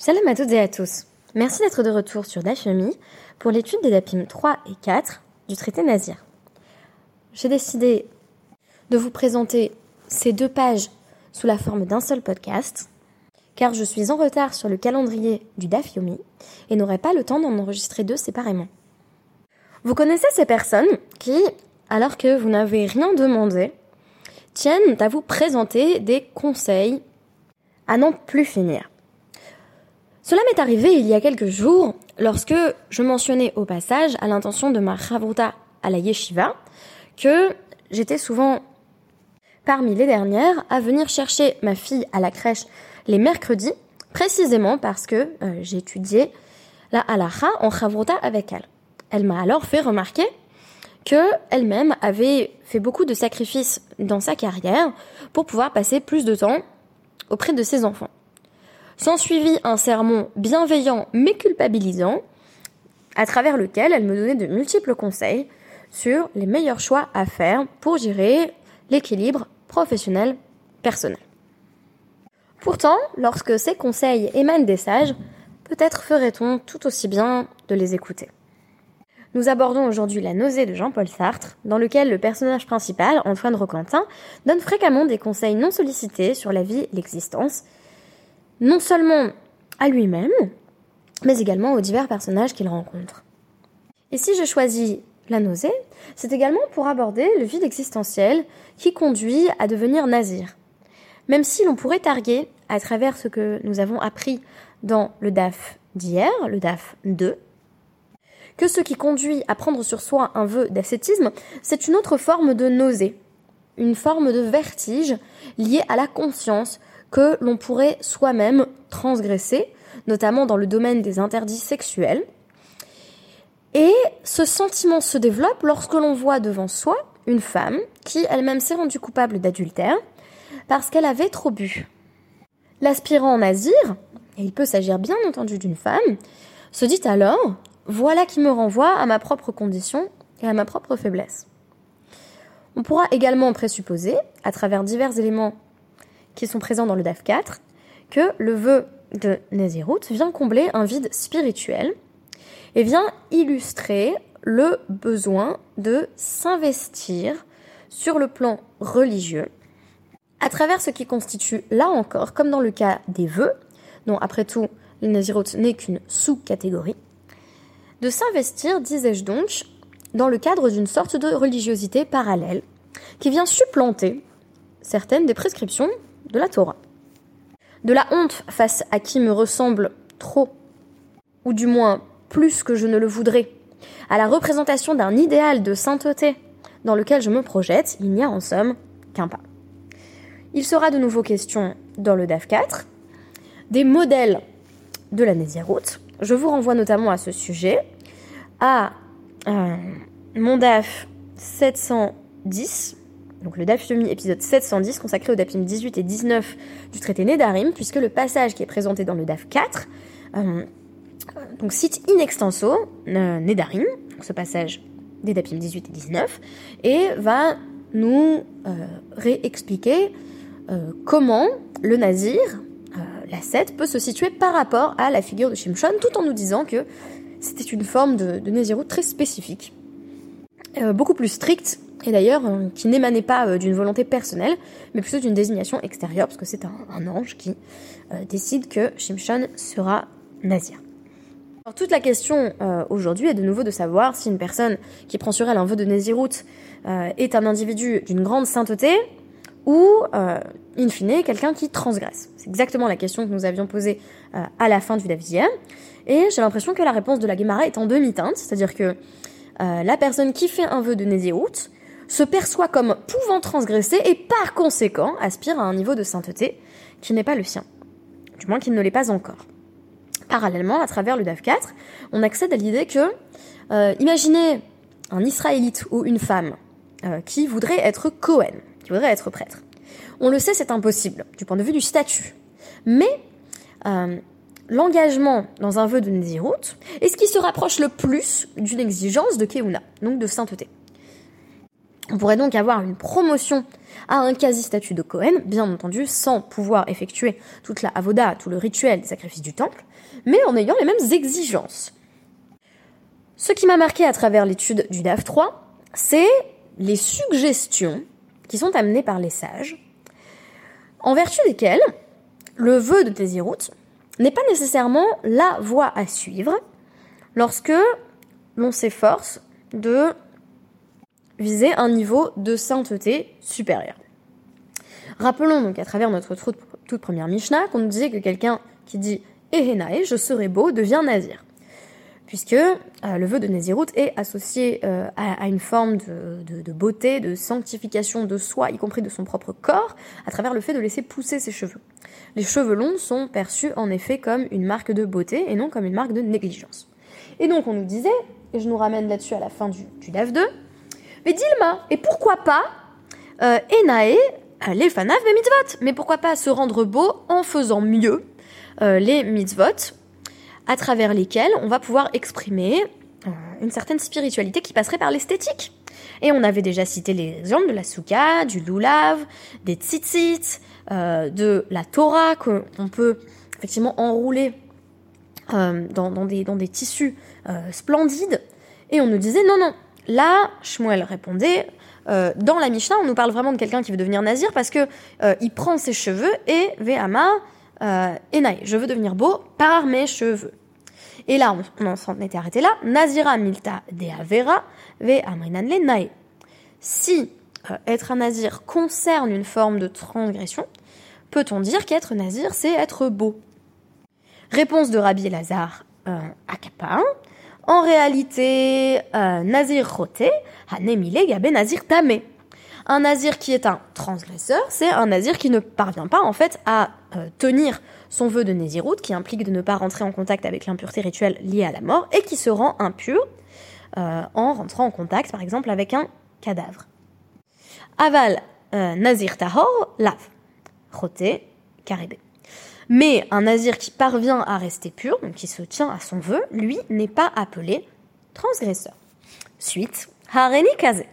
Salam à toutes et à tous. Merci d'être de retour sur Dafyomi pour l'étude des Dapim 3 et 4 du traité Nazir. J'ai décidé de vous présenter ces deux pages sous la forme d'un seul podcast, car je suis en retard sur le calendrier du Dafyomi et n'aurai pas le temps d'en enregistrer deux séparément. Vous connaissez ces personnes qui, alors que vous n'avez rien demandé, tiennent à vous présenter des conseils à n'en plus finir. Cela m'est arrivé il y a quelques jours lorsque je mentionnais au passage à l'intention de ma chavruta à la yeshiva que j'étais souvent parmi les dernières à venir chercher ma fille à la crèche les mercredis, précisément parce que euh, j'étudiais la halacha en chavruta avec elle. Elle m'a alors fait remarquer que elle-même avait fait beaucoup de sacrifices dans sa carrière pour pouvoir passer plus de temps auprès de ses enfants. S'ensuivit un sermon bienveillant mais culpabilisant, à travers lequel elle me donnait de multiples conseils sur les meilleurs choix à faire pour gérer l'équilibre professionnel personnel. Pourtant, lorsque ces conseils émanent des sages, peut-être ferait-on tout aussi bien de les écouter. Nous abordons aujourd'hui la nausée de Jean-Paul Sartre, dans lequel le personnage principal, Antoine Roquentin, donne fréquemment des conseils non sollicités sur la vie et l'existence, non seulement à lui-même, mais également aux divers personnages qu'il rencontre. Et si je choisis la nausée, c'est également pour aborder le vide existentiel qui conduit à devenir nazir. Même si l'on pourrait targuer, à travers ce que nous avons appris dans le DAF d'hier, le DAF 2, que ce qui conduit à prendre sur soi un vœu d'ascétisme, c'est une autre forme de nausée, une forme de vertige liée à la conscience que l'on pourrait soi-même transgresser, notamment dans le domaine des interdits sexuels. Et ce sentiment se développe lorsque l'on voit devant soi une femme qui elle-même s'est rendue coupable d'adultère parce qu'elle avait trop bu. L'aspirant nazir, et il peut s'agir bien entendu d'une femme, se dit alors voilà qui me renvoie à ma propre condition et à ma propre faiblesse. On pourra également présupposer, à travers divers éléments qui sont présents dans le DAF 4, que le vœu de Nézirut vient combler un vide spirituel et vient illustrer le besoin de s'investir sur le plan religieux à travers ce qui constitue, là encore, comme dans le cas des vœux, dont après tout le Nézirut n'est qu'une sous-catégorie, de s'investir, disais-je donc, dans le cadre d'une sorte de religiosité parallèle qui vient supplanter certaines des prescriptions de la Torah. De la honte face à qui me ressemble trop, ou du moins plus que je ne le voudrais, à la représentation d'un idéal de sainteté dans lequel je me projette, il n'y a en somme qu'un pas. Il sera de nouveau question dans le DAF 4 des modèles de la Nézirut. Je vous renvoie notamment à ce sujet à euh, mon DAF 710 donc le Dafyomi épisode 710 consacré aux Dafim 18 et 19 du traité Nedarim, puisque le passage qui est présenté dans le Daf 4 euh, donc cite in extenso euh, Nedarim, donc ce passage des Dafim 18 et 19, et va nous euh, réexpliquer euh, comment le nazir, la 7, peut se situer par rapport à la figure de Shimshon, tout en nous disant que c'était une forme de, de très spécifique, beaucoup plus stricte et d'ailleurs euh, qui n'émanait pas euh, d'une volonté personnelle, mais plutôt d'une désignation extérieure, parce que c'est un, ange qui euh, décide que Shimshon sera nazir. Toute la question aujourd'hui est de nouveau de savoir si une personne qui prend sur elle un vœu de Nézirut est un individu d'une grande sainteté ou, in fine, quelqu'un qui transgresse. C'est exactement la question que nous avions posée à la fin du Davidier. Et j'ai l'impression que la réponse de la Gemara est en demi-teinte, c'est-à-dire que la personne qui fait un vœu de Nézirut se perçoit comme pouvant transgresser et par conséquent aspire à un niveau de sainteté qui n'est pas le sien, du moins qu'il ne l'est pas encore. Parallèlement, à travers le DAF 4, on accède à l'idée que, euh, imaginez un Israélite ou une femme euh, qui voudrait être Cohen, qui voudrait être prêtre. On le sait, c'est impossible du point de vue du statut. Mais euh, l'engagement dans un vœu de Nézirut est ce qui se rapproche le plus d'une exigence de Keuna, donc de sainteté. On pourrait donc avoir une promotion à un quasi-statut de Cohen, bien entendu, sans pouvoir effectuer toute la avoda, tout le rituel des sacrifices du temple, mais en ayant les mêmes exigences. Ce qui m'a marqué à travers l'étude du DAF 3, c'est les suggestions qui sont amenées par les sages, en vertu desquelles le vœu de Tézirout n'est pas nécessairement la voie à suivre lorsque l'on s'efforce de viser un niveau de sainteté supérieur. Rappelons donc à travers notre toute première Mishnah qu'on nous disait que quelqu'un qui dit Ehenae, je serai beau, devient nazir. Puisque euh, le vœu de Nézirut est associé euh, à, une forme de, beauté, de sanctification de soi, y compris de son propre corps, à travers le fait de laisser pousser ses cheveux. Les cheveux longs sont perçus en effet comme une marque de beauté et non comme une marque de négligence. Et donc on nous disait, et je nous ramène là-dessus à la fin du, du 2, mais Dilma, et pourquoi pas euh, euh, les fanav et mitzvot Mais pourquoi pas se rendre beau en faisant mieux euh, les mitzvot à travers lesquels on va pouvoir exprimer euh, une certaine spiritualité qui passerait par l'esthétique. Et on avait déjà cité les exemples de la souka, du lulav, des tzitzit, de la Torah qu'on peut effectivement enrouler dans, des, tissus splendides. Et on nous disait non, non, Là, Shmuel répondait, euh, dans la Mishnah, on nous parle vraiment de quelqu'un qui veut devenir nazir parce que euh, il prend ses cheveux et ve'ama euh, enaï. Je veux devenir beau par mes cheveux. Et là, on, s'en était arrêté là. Nazira milta de avera le nae. Si être un nazir concerne une forme de transgression, peut-on dire qu'être nazir, c'est être beau? Réponse de Rabbi Lazare euh, Akapa. En réalité, euh, Nazir Roté, Hanemile Gabe Nazir Tamé. Un nazir qui est un transgresseur, c'est un nazir qui ne parvient pas en fait à euh, tenir son vœu de Néziroute, qui implique de ne pas rentrer en contact avec l'impureté rituelle liée à la mort, et qui se rend impur euh, en rentrant en contact par exemple avec un cadavre. Aval Nazir Tahor, lave. Roté, caribé. Mais un nazir qui parvient à rester pur, donc qui se tient à son vœu, lui n'est pas appelé transgresseur. Suite, Hareni Kaze.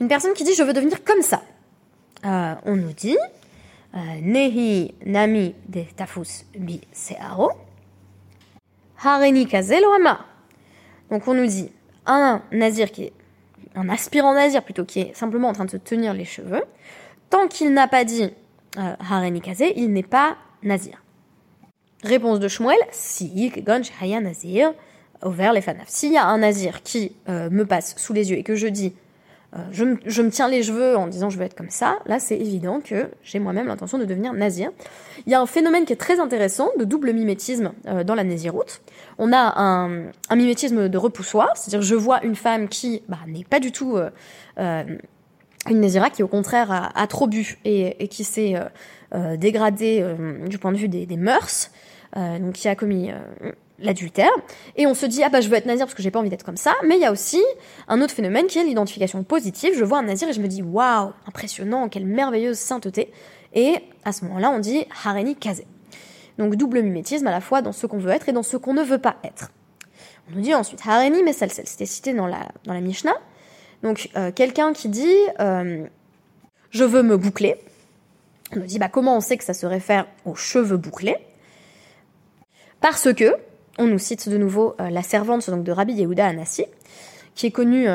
Une personne qui dit je veux devenir comme ça. Euh, on nous dit euh, Nehi Nami de Tafus bi Searo. Hareni Kaze Loama. Donc on nous dit un nazir qui est un aspirant nazir plutôt qui est simplement en train de se tenir les cheveux, tant qu'il n'a pas dit euh, Hareni il n'est pas nazir. Réponse de Shmuel, si Haya Nazir, ouvert les fanaf. S'il y a un nazir qui euh, me passe sous les yeux et que je dis, euh, je, me, tiens les cheveux en disant je veux être comme ça, là c'est évident que j'ai moi-même l'intention de devenir nazir. Il y a un phénomène qui est très intéressant de double mimétisme dans la naziroute. On a un, mimétisme de repoussoir, c'est-à-dire je vois une femme qui bah, n'est pas du tout une Nézira qui au contraire a, trop bu et, qui s'est euh, euh, dégradée euh, du point de vue des, mœurs, donc qui a commis l'adultère, et on se dit ah bah je veux être nazir parce que j'ai pas envie d'être comme ça, mais il y a aussi un autre phénomène qui est l'identification positive. Je vois un nazir et je me dis waouh impressionnant, quelle merveilleuse sainteté, et à ce moment-là on dit hareni kaze. Donc double mimétisme à la fois dans ce qu'on veut être et dans ce qu'on ne veut pas être. On nous dit ensuite hareni mesel, c'était cité dans la dans la Mishnah. Donc euh, quelqu'un qui dit euh, je veux me boucler, on me dit bah comment on sait que ça se réfère aux cheveux bouclés? Parce que on nous cite de nouveau euh, la servante de Rabbi Yehuda Anassi, qui est connue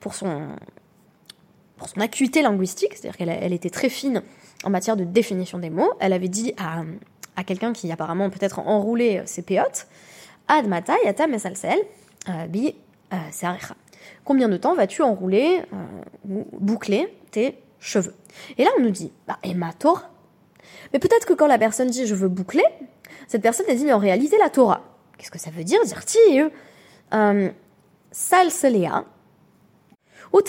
pour son acuité linguistique, c'est-à-dire qu'elle elle était très fine en matière de définition des mots. Elle avait dit à, quelqu'un qui apparemment peut-être enroulé ses péotes, Admata yata mesalsel bi searecha combien de temps vas-tu enrouler euh, ou boucler tes cheveux? Et là, on nous dit, bah, Emma Torah. Mais peut-être que quand la personne dit je veux boucler, cette personne dit en réalité la Torah. Qu'est-ce que ça veut dire Dire ti euh, salselea ou.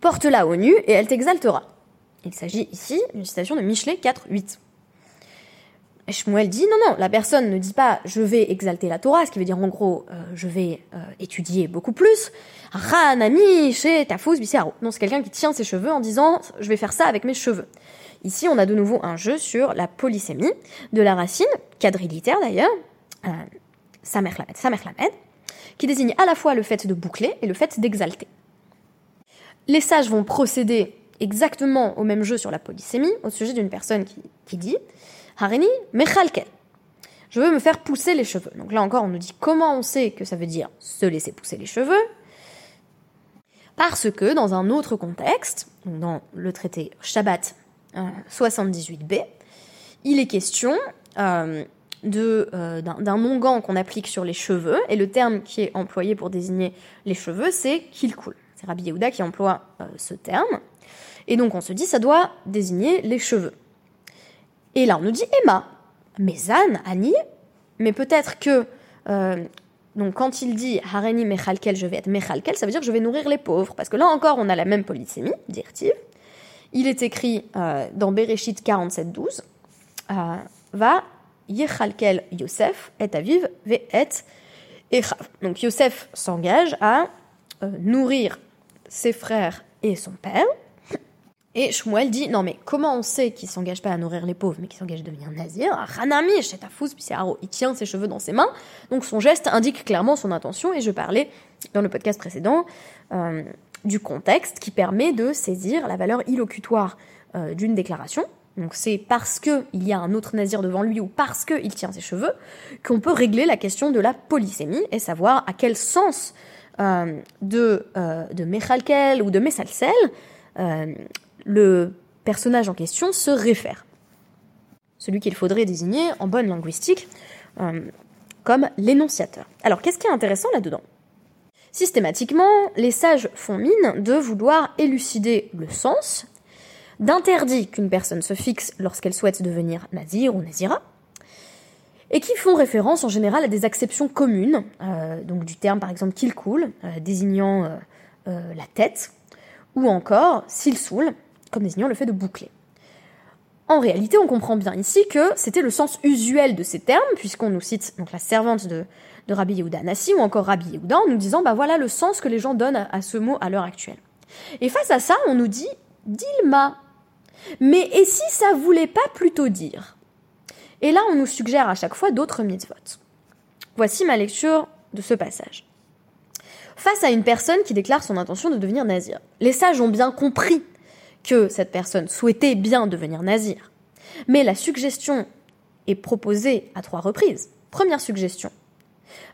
Porte-la au nu et elle t'exaltera. Il s'agit ici d'une citation de Michelet 4.8. Shmuel dit non, non, la personne ne dit pas je vais exalter la Torah, ce qui veut dire en gros euh, je vais euh, étudier beaucoup plus. Ranami chez Tafous Bisaro. Non, c'est quelqu'un qui tient ses cheveux en disant je vais faire ça avec mes cheveux. Ici, on a de nouveau un jeu sur la polysémie de la racine, quadrilitaire d'ailleurs, euh, Samer qui désigne à la fois le fait de boucler et le fait d'exalter. Les sages vont procéder exactement au même jeu sur la polysémie au sujet d'une personne qui, dit Harini mechalkel. Je veux me faire pousser les cheveux. Donc là encore, on nous dit comment on sait que ça veut dire se laisser pousser les cheveux. Parce que dans un autre contexte, dans le traité Shabbat 78b, euh, il est question euh, euh, d'un onguent qu'on applique sur les cheveux, et le terme qui est employé pour désigner les cheveux, c'est qu'il coule. C'est Rabbi Yehuda qui emploie ce terme. Et donc on se dit, ça doit désigner les cheveux. Et là on nous dit Emma, Mézan, Annie, mais peut-être que donc quand il dit Hareni Mechalkel, je vais être Mechalkel, ça veut dire que je vais nourrir les pauvres. Parce que là encore, on a la même polysémie, dit Il est écrit euh, dans Bereshit 47.12 euh, Va Yechalkel Yosef et aviv ve et Donc Yosef s'engage à euh, nourrir ses frères et son père. Et Shmuel dit non mais comment on sait qu'il s'engage pas à nourrir les pauvres mais qu'il s'engage à devenir nazir Ranami il tient ses cheveux dans ses mains. Donc son geste indique clairement son intention et je parlais dans le podcast précédent euh, du contexte qui permet de saisir la valeur illocutoire euh, d'une déclaration. Donc c'est parce que il y a un autre nazir devant lui ou parce qu'il tient ses cheveux qu'on peut régler la question de la polysémie et savoir à quel sens euh, de, de Mechalkel ou de Messalsel le personnage en question se réfère. Celui qu'il faudrait désigner en bonne linguistique euh, comme l'énonciateur. Alors qu'est-ce qui est intéressant là-dedans? Systématiquement, les sages font mine de vouloir élucider le sens d'interdit qu'une personne se fixe lorsqu'elle souhaite devenir nazir ou nazira, et qui font référence en général à des acceptions communes, euh, donc du terme par exemple qu'il coule, euh, désignant la tête, ou encore s'il saoule, comme désignant le fait de boucler. En réalité, on comprend bien ici que c'était le sens usuel de ces termes, puisqu'on nous cite donc la servante de, de Rabbi Yehuda Nassi ou encore Rabbi Yehuda en nous disant bah voilà le sens que les gens donnent à, ce mot à l'heure actuelle. Et face à ça, on nous dit Dilma. Mais et si ça voulait pas plutôt dire? Et là, on nous suggère à chaque fois d'autres mitzvot. Voici ma lecture de ce passage. Face à une personne qui déclare son intention de devenir nazir, les sages ont bien compris que cette personne souhaitait bien devenir nazir. Mais la suggestion est proposée à trois reprises. Première suggestion.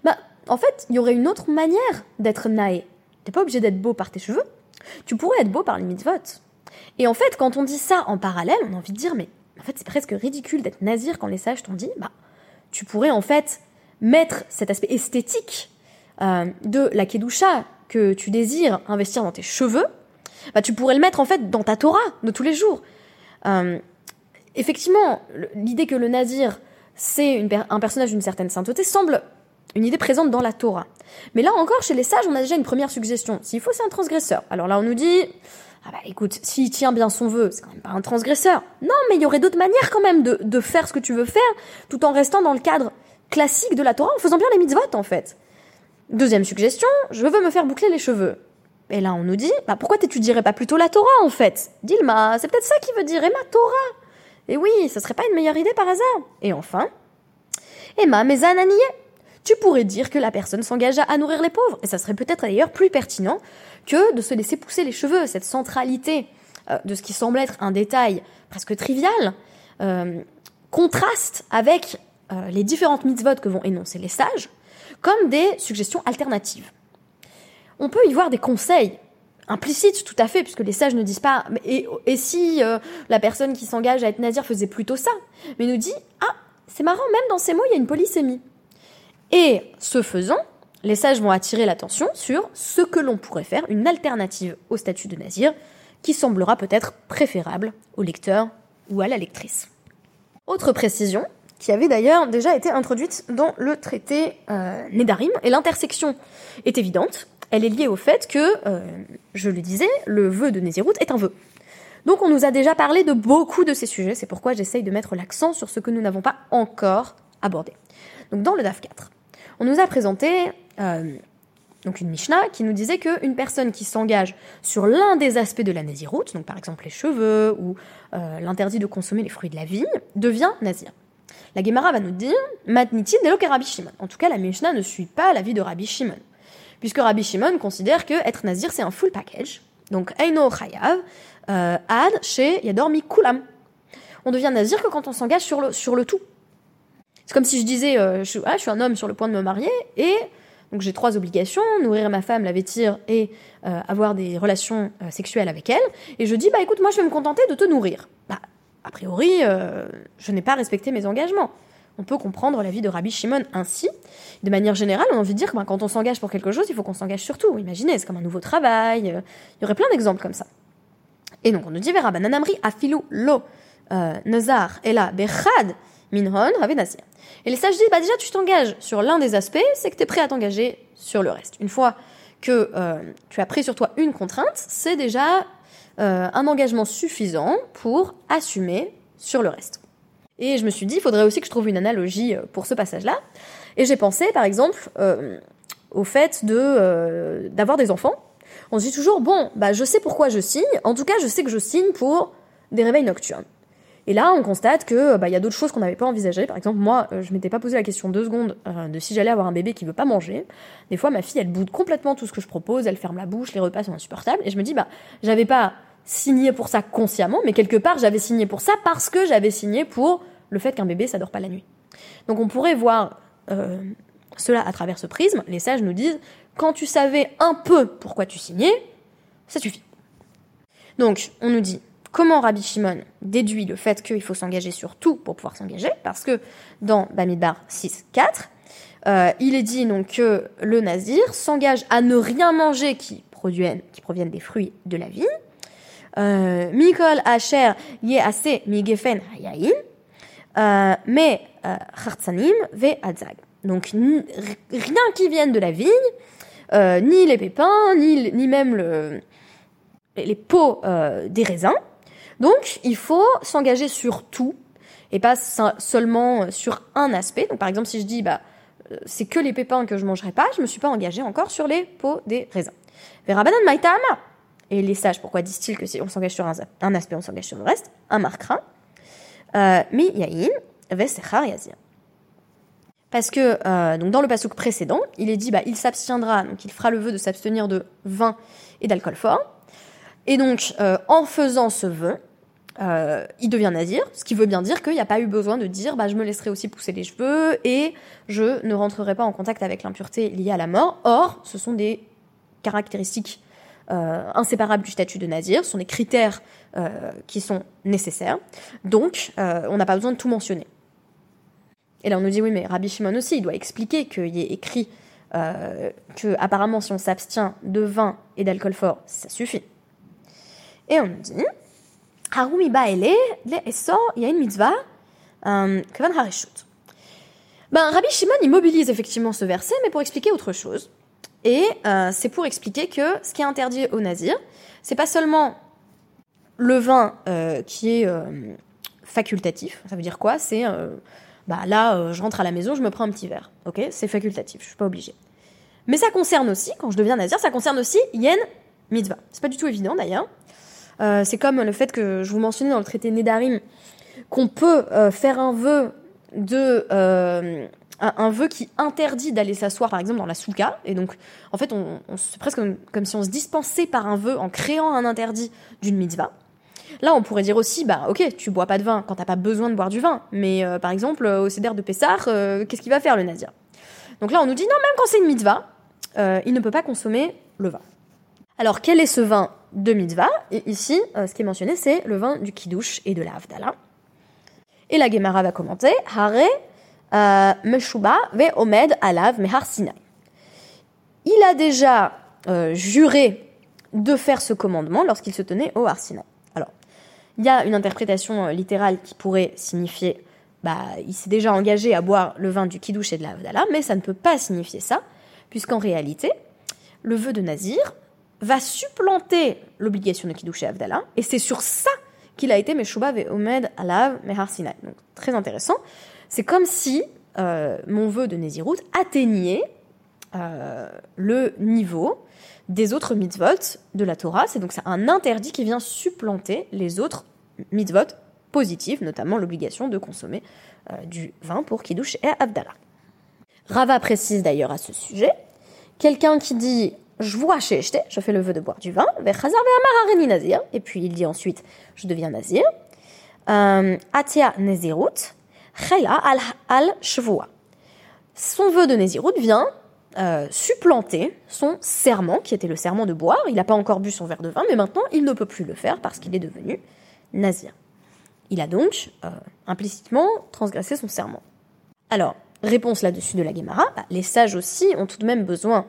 Bah, en fait, il y aurait une autre manière d'être naé. T'es pas obligé d'être beau par tes cheveux. Tu pourrais être beau par les mitzvot. Et en fait, quand on dit ça en parallèle, on a envie de dire, mais en fait, c'est presque ridicule d'être nazir quand les sages t'ont dit, bah, tu pourrais en fait mettre cet aspect esthétique euh, de la kedusha que tu désires investir dans tes cheveux bah, tu pourrais le mettre en fait dans ta Torah de tous les jours. Euh, effectivement, l'idée que le nazir c'est un personnage d'une certaine sainteté semble une idée présente dans la Torah. Mais là encore, chez les sages, on a déjà une première suggestion. S'il faut, c'est un transgresseur. Alors là, on nous dit, ah bah écoute, s'il tient bien son vœu, c'est quand même pas un transgresseur. Non, mais il y aurait d'autres manières quand même de, de, faire ce que tu veux faire, tout en restant dans le cadre classique de la Torah, en faisant bien les mitzvot en fait. Deuxième suggestion, je veux me faire boucler les cheveux. Et là, on nous dit, bah pourquoi t'étudierais pas plutôt la Torah en fait? Dilma, c'est peut-être ça qui veut dire Emma Torah. Et oui, ce serait pas une meilleure idée par hasard. Et enfin, Emma Mézananié. Tu pourrais dire que la personne s'engage à nourrir les pauvres. Et ça serait peut-être d'ailleurs plus pertinent que de se laisser pousser les cheveux. Cette centralité euh, de ce qui semble être un détail presque trivial euh, contraste avec euh, les différentes mitzvot que vont énoncer les sages comme des suggestions alternatives on peut y voir des conseils implicites tout à fait, puisque les sages ne disent pas et, si euh, la personne qui s'engage à être nazir faisait plutôt ça, mais nous dit ah c'est marrant même dans ces mots il y a une polysémie. Et ce faisant, les sages vont attirer l'attention sur ce que l'on pourrait faire, une alternative au statut de nazir, qui semblera peut-être préférable au lecteur ou à la lectrice. Autre précision, qui avait d'ailleurs déjà été introduite dans le traité euh, Nedarim, et l'intersection est évidente, elle est liée au fait que, euh, je le disais, le vœu de Nézirut est un vœu. Donc on nous a déjà parlé de beaucoup de ces sujets, c'est pourquoi j'essaye de mettre l'accent sur ce que nous n'avons pas encore abordé. Donc dans le DAF 4, on nous a présenté euh, une Mishnah qui nous disait qu'une personne qui s'engage sur l'un des aspects de la Nézirut, donc par exemple les cheveux ou euh, l'interdit de consommer les fruits de la vigne, devient nazir. La Gemara va nous dire Matnitin Rabbi Shimon. En tout cas, la Mishnah ne suit pas l'avis de Rabbi Shimon. Puisque Rabbi Shimon considère que être nazir, c'est un full package. Donc, Eino Chayav, euh, Ad, chez Yador Kulam. On devient nazir que quand on s'engage sur le, sur le tout. C'est comme si je disais euh, je, ah, je suis un homme sur le point de me marier et donc j'ai trois obligations nourrir ma femme, la vêtir et euh, avoir des relations sexuelles avec elle. Et je dis bah écoute, moi je vais me contenter de te nourrir. Bah, a priori, je n'ai pas respecté mes engagements. On peut comprendre la vie de Rabbi Shimon ainsi. De manière générale, on a envie de dire que bah, quand on s'engage pour quelque chose, il faut qu'on s'engage sur tout. Imaginez, c'est comme un nouveau travail. il y aurait plein d'exemples comme ça. Et donc on nous dit Vera bananamri afilu lo nazar ela bechad minhon nazir. Et les sages disent, bah déjà tu t'engages sur l'un des aspects, c'est que tu es prêt à t'engager sur le reste. Une fois que euh, tu as pris sur toi une contrainte, c'est déjà euh, un engagement suffisant pour assumer sur le reste. Et je me suis dit, il faudrait aussi que je trouve une analogie euh, pour ce passage-là. Et j'ai pensé, par exemple, au fait de d'avoir des enfants. On se dit toujours, bon, bah je sais pourquoi je signe. En tout cas, je sais que je signe pour des réveils nocturnes. Et là, on constate que bah, y a d'autres choses qu'on n'avait pas envisagées. Par exemple, moi, euh, je m'étais pas posé la question deux secondes euh, de si j'allais avoir un bébé qui veut pas manger. Des fois, ma fille, elle boude complètement tout ce que je propose, elle ferme la bouche, les repas sont insupportables. Et je me dis, bah, j'avais pas signé pour ça consciemment, mais quelque part, j'avais signé pour ça parce que j'avais signé pour le fait qu'un bébé, ça dort pas la nuit. Donc, on pourrait voir euh, cela à travers ce prisme. Les sages nous disent, quand tu savais un peu pourquoi tu signais, ça suffit. Donc, on nous dit, Comment Rabbi Shimon déduit le fait qu'il faut s'engager sur tout pour pouvoir s'engager? Parce que dans Bamidbar 6.4, euh, il est dit donc que le nazir s'engage à ne rien manger qui proviennent, qui proviennent des fruits de la vie. Euh, Mikol Asher ye migefen hayayin, euh, mais hartsanim ve adzag. Donc rien qui vienne de la vigne, ni les pépins, ni, ni même le, les peaux des raisins, donc, il faut s'engager sur tout et pas seulement sur un aspect. Donc, par exemple, si je dis, bah, euh, c'est que les pépins que je mangerai pas, je me suis pas engagé encore sur les peaux des raisins. Verabanan maitama. Et les sages, pourquoi disent-ils que si on s'engage sur un, aspect, on s'engage sur le reste? Un marquera. Euh, mi yain vesechar yazir. Parce que euh, donc dans le pasouk précédent, il est dit bah il s'abstiendra, donc il fera le vœu de s'abstenir de vin et d'alcool fort. Et donc en faisant ce vœu, euh, il devient nazir, ce qui veut bien dire qu'il n'y a pas eu besoin de dire bah, je me laisserai aussi pousser les cheveux et je ne rentrerai pas en contact avec l'impureté liée à la mort. Or, ce sont des caractéristiques euh, inséparables du statut de nazir, ce sont des critères euh, qui sont nécessaires. Donc, on n'a pas besoin de tout mentionner. Et là, on nous dit oui, mais Rabbi Shimon aussi, il doit expliquer qu'il y ait écrit que apparemment, si on s'abstient de vin et d'alcool fort, ça suffit. Et on nous dit il y a une mitzvah, euh, Ben, Rabbi Shimon immobilise effectivement ce verset, mais pour expliquer autre chose. Et euh, c'est pour expliquer que ce qui est interdit au nazir, c'est pas seulement le vin euh, qui est facultatif. Ça veut dire quoi? C'est bah là, je rentre à la maison, je me prends un petit verre. Ok, c'est facultatif, je suis pas obligée. Mais ça concerne aussi, quand je deviens nazir, ça concerne aussi yen mitzvah. C'est pas du tout évident d'ailleurs. Euh, c'est comme le fait que je vous mentionnais dans le traité Nédarim qu'on peut euh, faire un vœu de euh, un, vœu qui interdit d'aller s'asseoir par exemple dans la souka et donc en fait on, c'est presque comme, si on se dispensait par un vœu en créant un interdit d'une mitzvah. Là, on pourrait dire aussi, bah ok, tu bois pas de vin quand t'as pas besoin de boire du vin, mais par exemple au céder de Pessah, qu'est-ce qu'il va faire le nazir Donc là, on nous dit non, même quand c'est une mitzvah, il ne peut pas consommer le vin. Alors quel est ce vin de mitzvah? Et ici, euh, ce qui est mentionné, c'est le vin du kiddush et de la Et la Gemara va commenter Hare euh, Meshuba ve Omed Alav Mehar. Il a déjà euh, juré de faire ce commandement lorsqu'il se tenait au Har Sinai. Alors, il y a une interprétation littérale qui pourrait signifier bah, il s'est déjà engagé à boire le vin du kiddush et de la mais ça ne peut pas signifier ça, puisqu'en réalité, le vœu de Nazir, va supplanter l'obligation de Kiddush et Avdallah, et c'est sur ça qu'il a été Meshuba ve Omed Alav Mehar Sinai. Donc très intéressant. C'est comme si euh, mon vœu de Nézirut atteignait euh, le niveau des autres mitzvot de la Torah. C'est donc un interdit qui vient supplanter les autres mitzvot positives, notamment l'obligation de consommer du vin pour Kiddush et Abdallah. Rava précise d'ailleurs à ce sujet, quelqu'un qui dit je vois chez je fais le vœu de boire du vin, et puis il dit ensuite je deviens nazir, atia nezirut, al al Son vœu de nezirut vient euh, supplanter son serment, qui était le serment de boire. Il n'a pas encore bu son verre de vin, mais maintenant il ne peut plus le faire parce qu'il est devenu nazir. Il a donc euh, implicitement transgressé son serment. Alors, réponse là-dessus de la Guémara, bah, les sages aussi ont tout de même besoin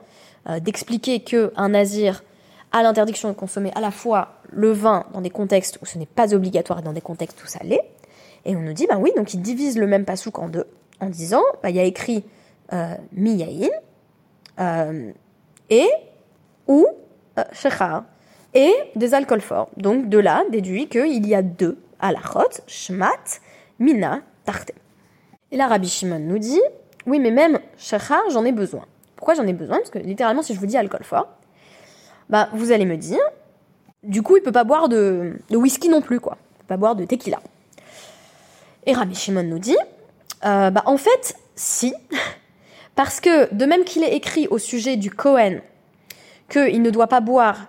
euh, d'expliquer qu'un nazir a l'interdiction de consommer à la fois le vin dans des contextes où ce n'est pas obligatoire et dans des contextes où ça l'est. Et on nous dit, bah oui, donc il divise le même pasouk en deux, en disant, bah, il y a écrit euh, miyaïn, euh, et ou euh, et des alcools forts. Donc de là déduit qu'il y a deux halachot, shmat, mina, tarte. Et là Rabbi Shimon nous dit, oui mais même shechar j'en ai besoin. Pourquoi j'en ai besoin? Parce que littéralement si je vous dis alcool fort, bah vous allez me dire, du coup il peut pas boire de, whisky non plus quoi, il peut pas boire de tequila. Et Rabbi Shimon nous dit, euh, bah en fait si, parce que, de même qu'il est écrit au sujet du Cohen qu'il ne doit pas boire,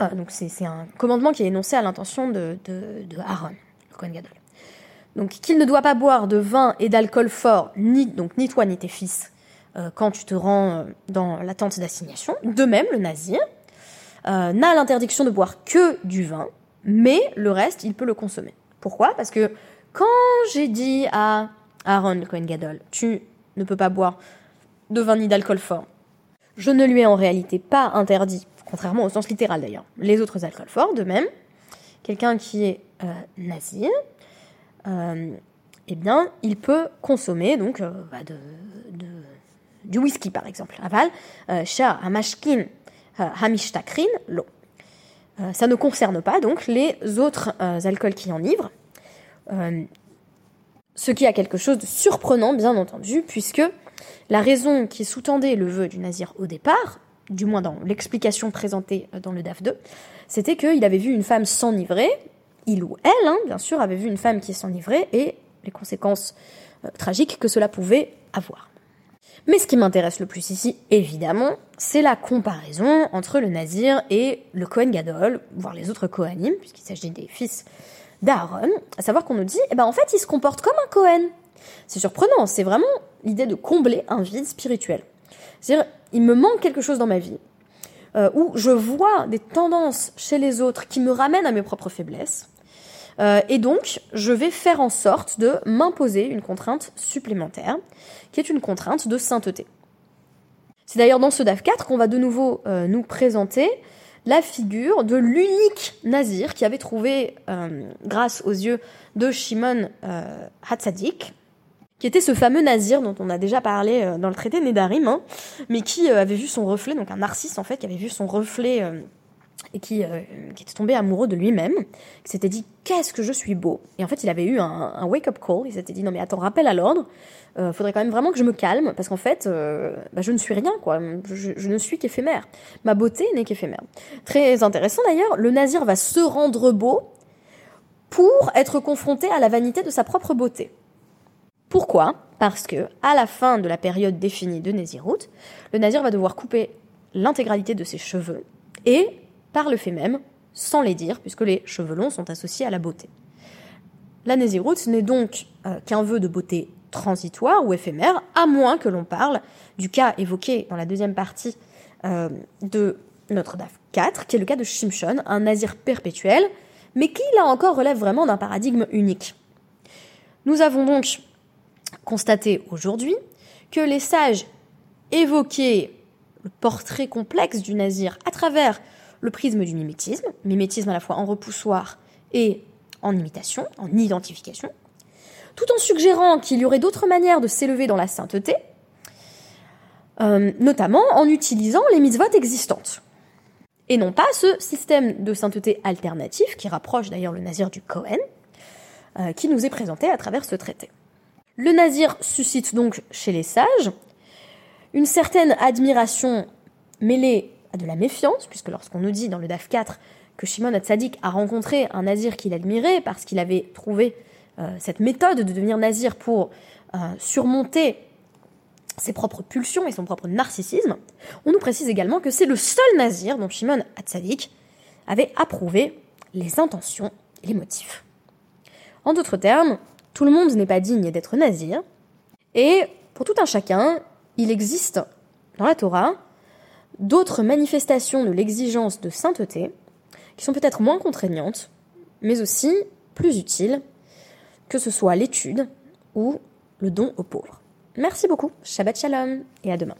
euh, donc c'est un commandement qui est énoncé à l'intention de, Aaron, le Cohen Gadol. Donc qu'il ne doit pas boire de vin et d'alcool fort, ni, donc, ni toi ni tes fils, euh, quand tu te rends dans la tente d'assignation. De même, le nazir n'a l'interdiction de boire que du vin, mais le reste, il peut le consommer. Pourquoi? Parce que quand j'ai dit à Aaron, Cohen Gadol, tu ne peut pas boire de vin ni d'alcool fort. Je ne lui ai en réalité pas interdit, contrairement au sens littéral d'ailleurs, les autres alcools forts. De même, quelqu'un qui est euh, nazir, euh, eh bien, il peut consommer donc euh, bah, de, du whisky par exemple. Aval, sha hamashkin hamishtakrin l'eau. Ça ne concerne pas donc les autres alcools qui enivrent. Ce qui a quelque chose de surprenant, bien entendu, puisque la raison qui sous-tendait le vœu du nazir au départ, du moins dans l'explication présentée dans le DAF 2, c'était qu'il avait vu une femme s'enivrer, il ou elle, hein, bien sûr, avait vu une femme qui s'enivrait, et les conséquences euh, tragiques que cela pouvait avoir. Mais ce qui m'intéresse le plus ici, évidemment, c'est la comparaison entre le nazir et le Kohen Gadol, voire les autres Kohanim, puisqu'il s'agit des fils d'Aaron, à savoir qu'on nous dit, eh ben en fait, il se comporte comme un Cohen. C'est surprenant, c'est vraiment l'idée de combler un vide spirituel. C'est-à-dire, il me manque quelque chose dans ma vie, euh, où je vois des tendances chez les autres qui me ramènent à mes propres faiblesses, euh, et donc je vais faire en sorte de m'imposer une contrainte supplémentaire, qui est une contrainte de sainteté. C'est d'ailleurs dans ce DAF 4 qu'on va de nouveau euh, nous présenter la figure de l'unique nazir qui avait trouvé, euh, grâce aux yeux de Shimon euh, Hatzadik, qui était ce fameux nazir dont on a déjà parlé euh, dans le traité Nédarim, hein, mais qui avait vu son reflet, donc un narcisse en fait, qui avait vu son reflet et qui, qui, était tombé amoureux de lui-même, qui s'était dit qu'est-ce que je suis beau. Et en fait, il avait eu un, wake-up call, il s'était dit non mais attends, rappel à l'ordre, euh, faudrait quand même vraiment que je me calme, parce qu'en fait, euh, bah, je ne suis rien, quoi. Je, ne suis qu'éphémère. Ma beauté n'est qu'éphémère. Très intéressant d'ailleurs, le nazir va se rendre beau pour être confronté à la vanité de sa propre beauté. Pourquoi? Parce que à la fin de la période définie de Nézirut, le nazir va devoir couper l'intégralité de ses cheveux et, par le fait même, sans les dire, puisque les cheveux longs sont associés à la beauté. La Nézirut n'est donc euh, qu'un vœu de beauté transitoire ou éphémère, à moins que l'on parle du cas évoqué dans la deuxième partie euh, de notre DAF 4, qui est le cas de Shimshon, un nazir perpétuel, mais qui là encore relève vraiment d'un paradigme unique. Nous avons donc constaté aujourd'hui que les sages évoquaient le portrait complexe du nazir à travers prisme du mimétisme, mimétisme à la fois en repoussoir et en imitation, en identification, tout en suggérant qu'il y aurait d'autres manières de s'élever dans la sainteté, euh, notamment en utilisant les mitzvot existantes. Et non pas ce système de sainteté alternatif, qui rapproche d'ailleurs le nazir du Cohen, euh, qui nous est présenté à travers ce traité. Le nazir suscite donc chez les sages une certaine admiration mêlée de la méfiance, puisque lorsqu'on nous dit dans le DAF 4 que Shimon Hatzadik a rencontré un nazir qu'il admirait parce qu'il avait trouvé euh, cette méthode de devenir nazir pour euh, surmonter ses propres pulsions et son propre narcissisme, on nous précise également que c'est le seul nazir dont Shimon Hatzadik avait approuvé les intentions et les motifs. En d'autres termes, tout le monde n'est pas digne d'être nazir, et pour tout un chacun, il existe dans la Torah d'autres manifestations de l'exigence de sainteté qui sont peut-être moins contraignantes, mais aussi plus utiles, que ce soit l'étude ou le don aux pauvres. Merci beaucoup, Shabbat Shalom et à demain.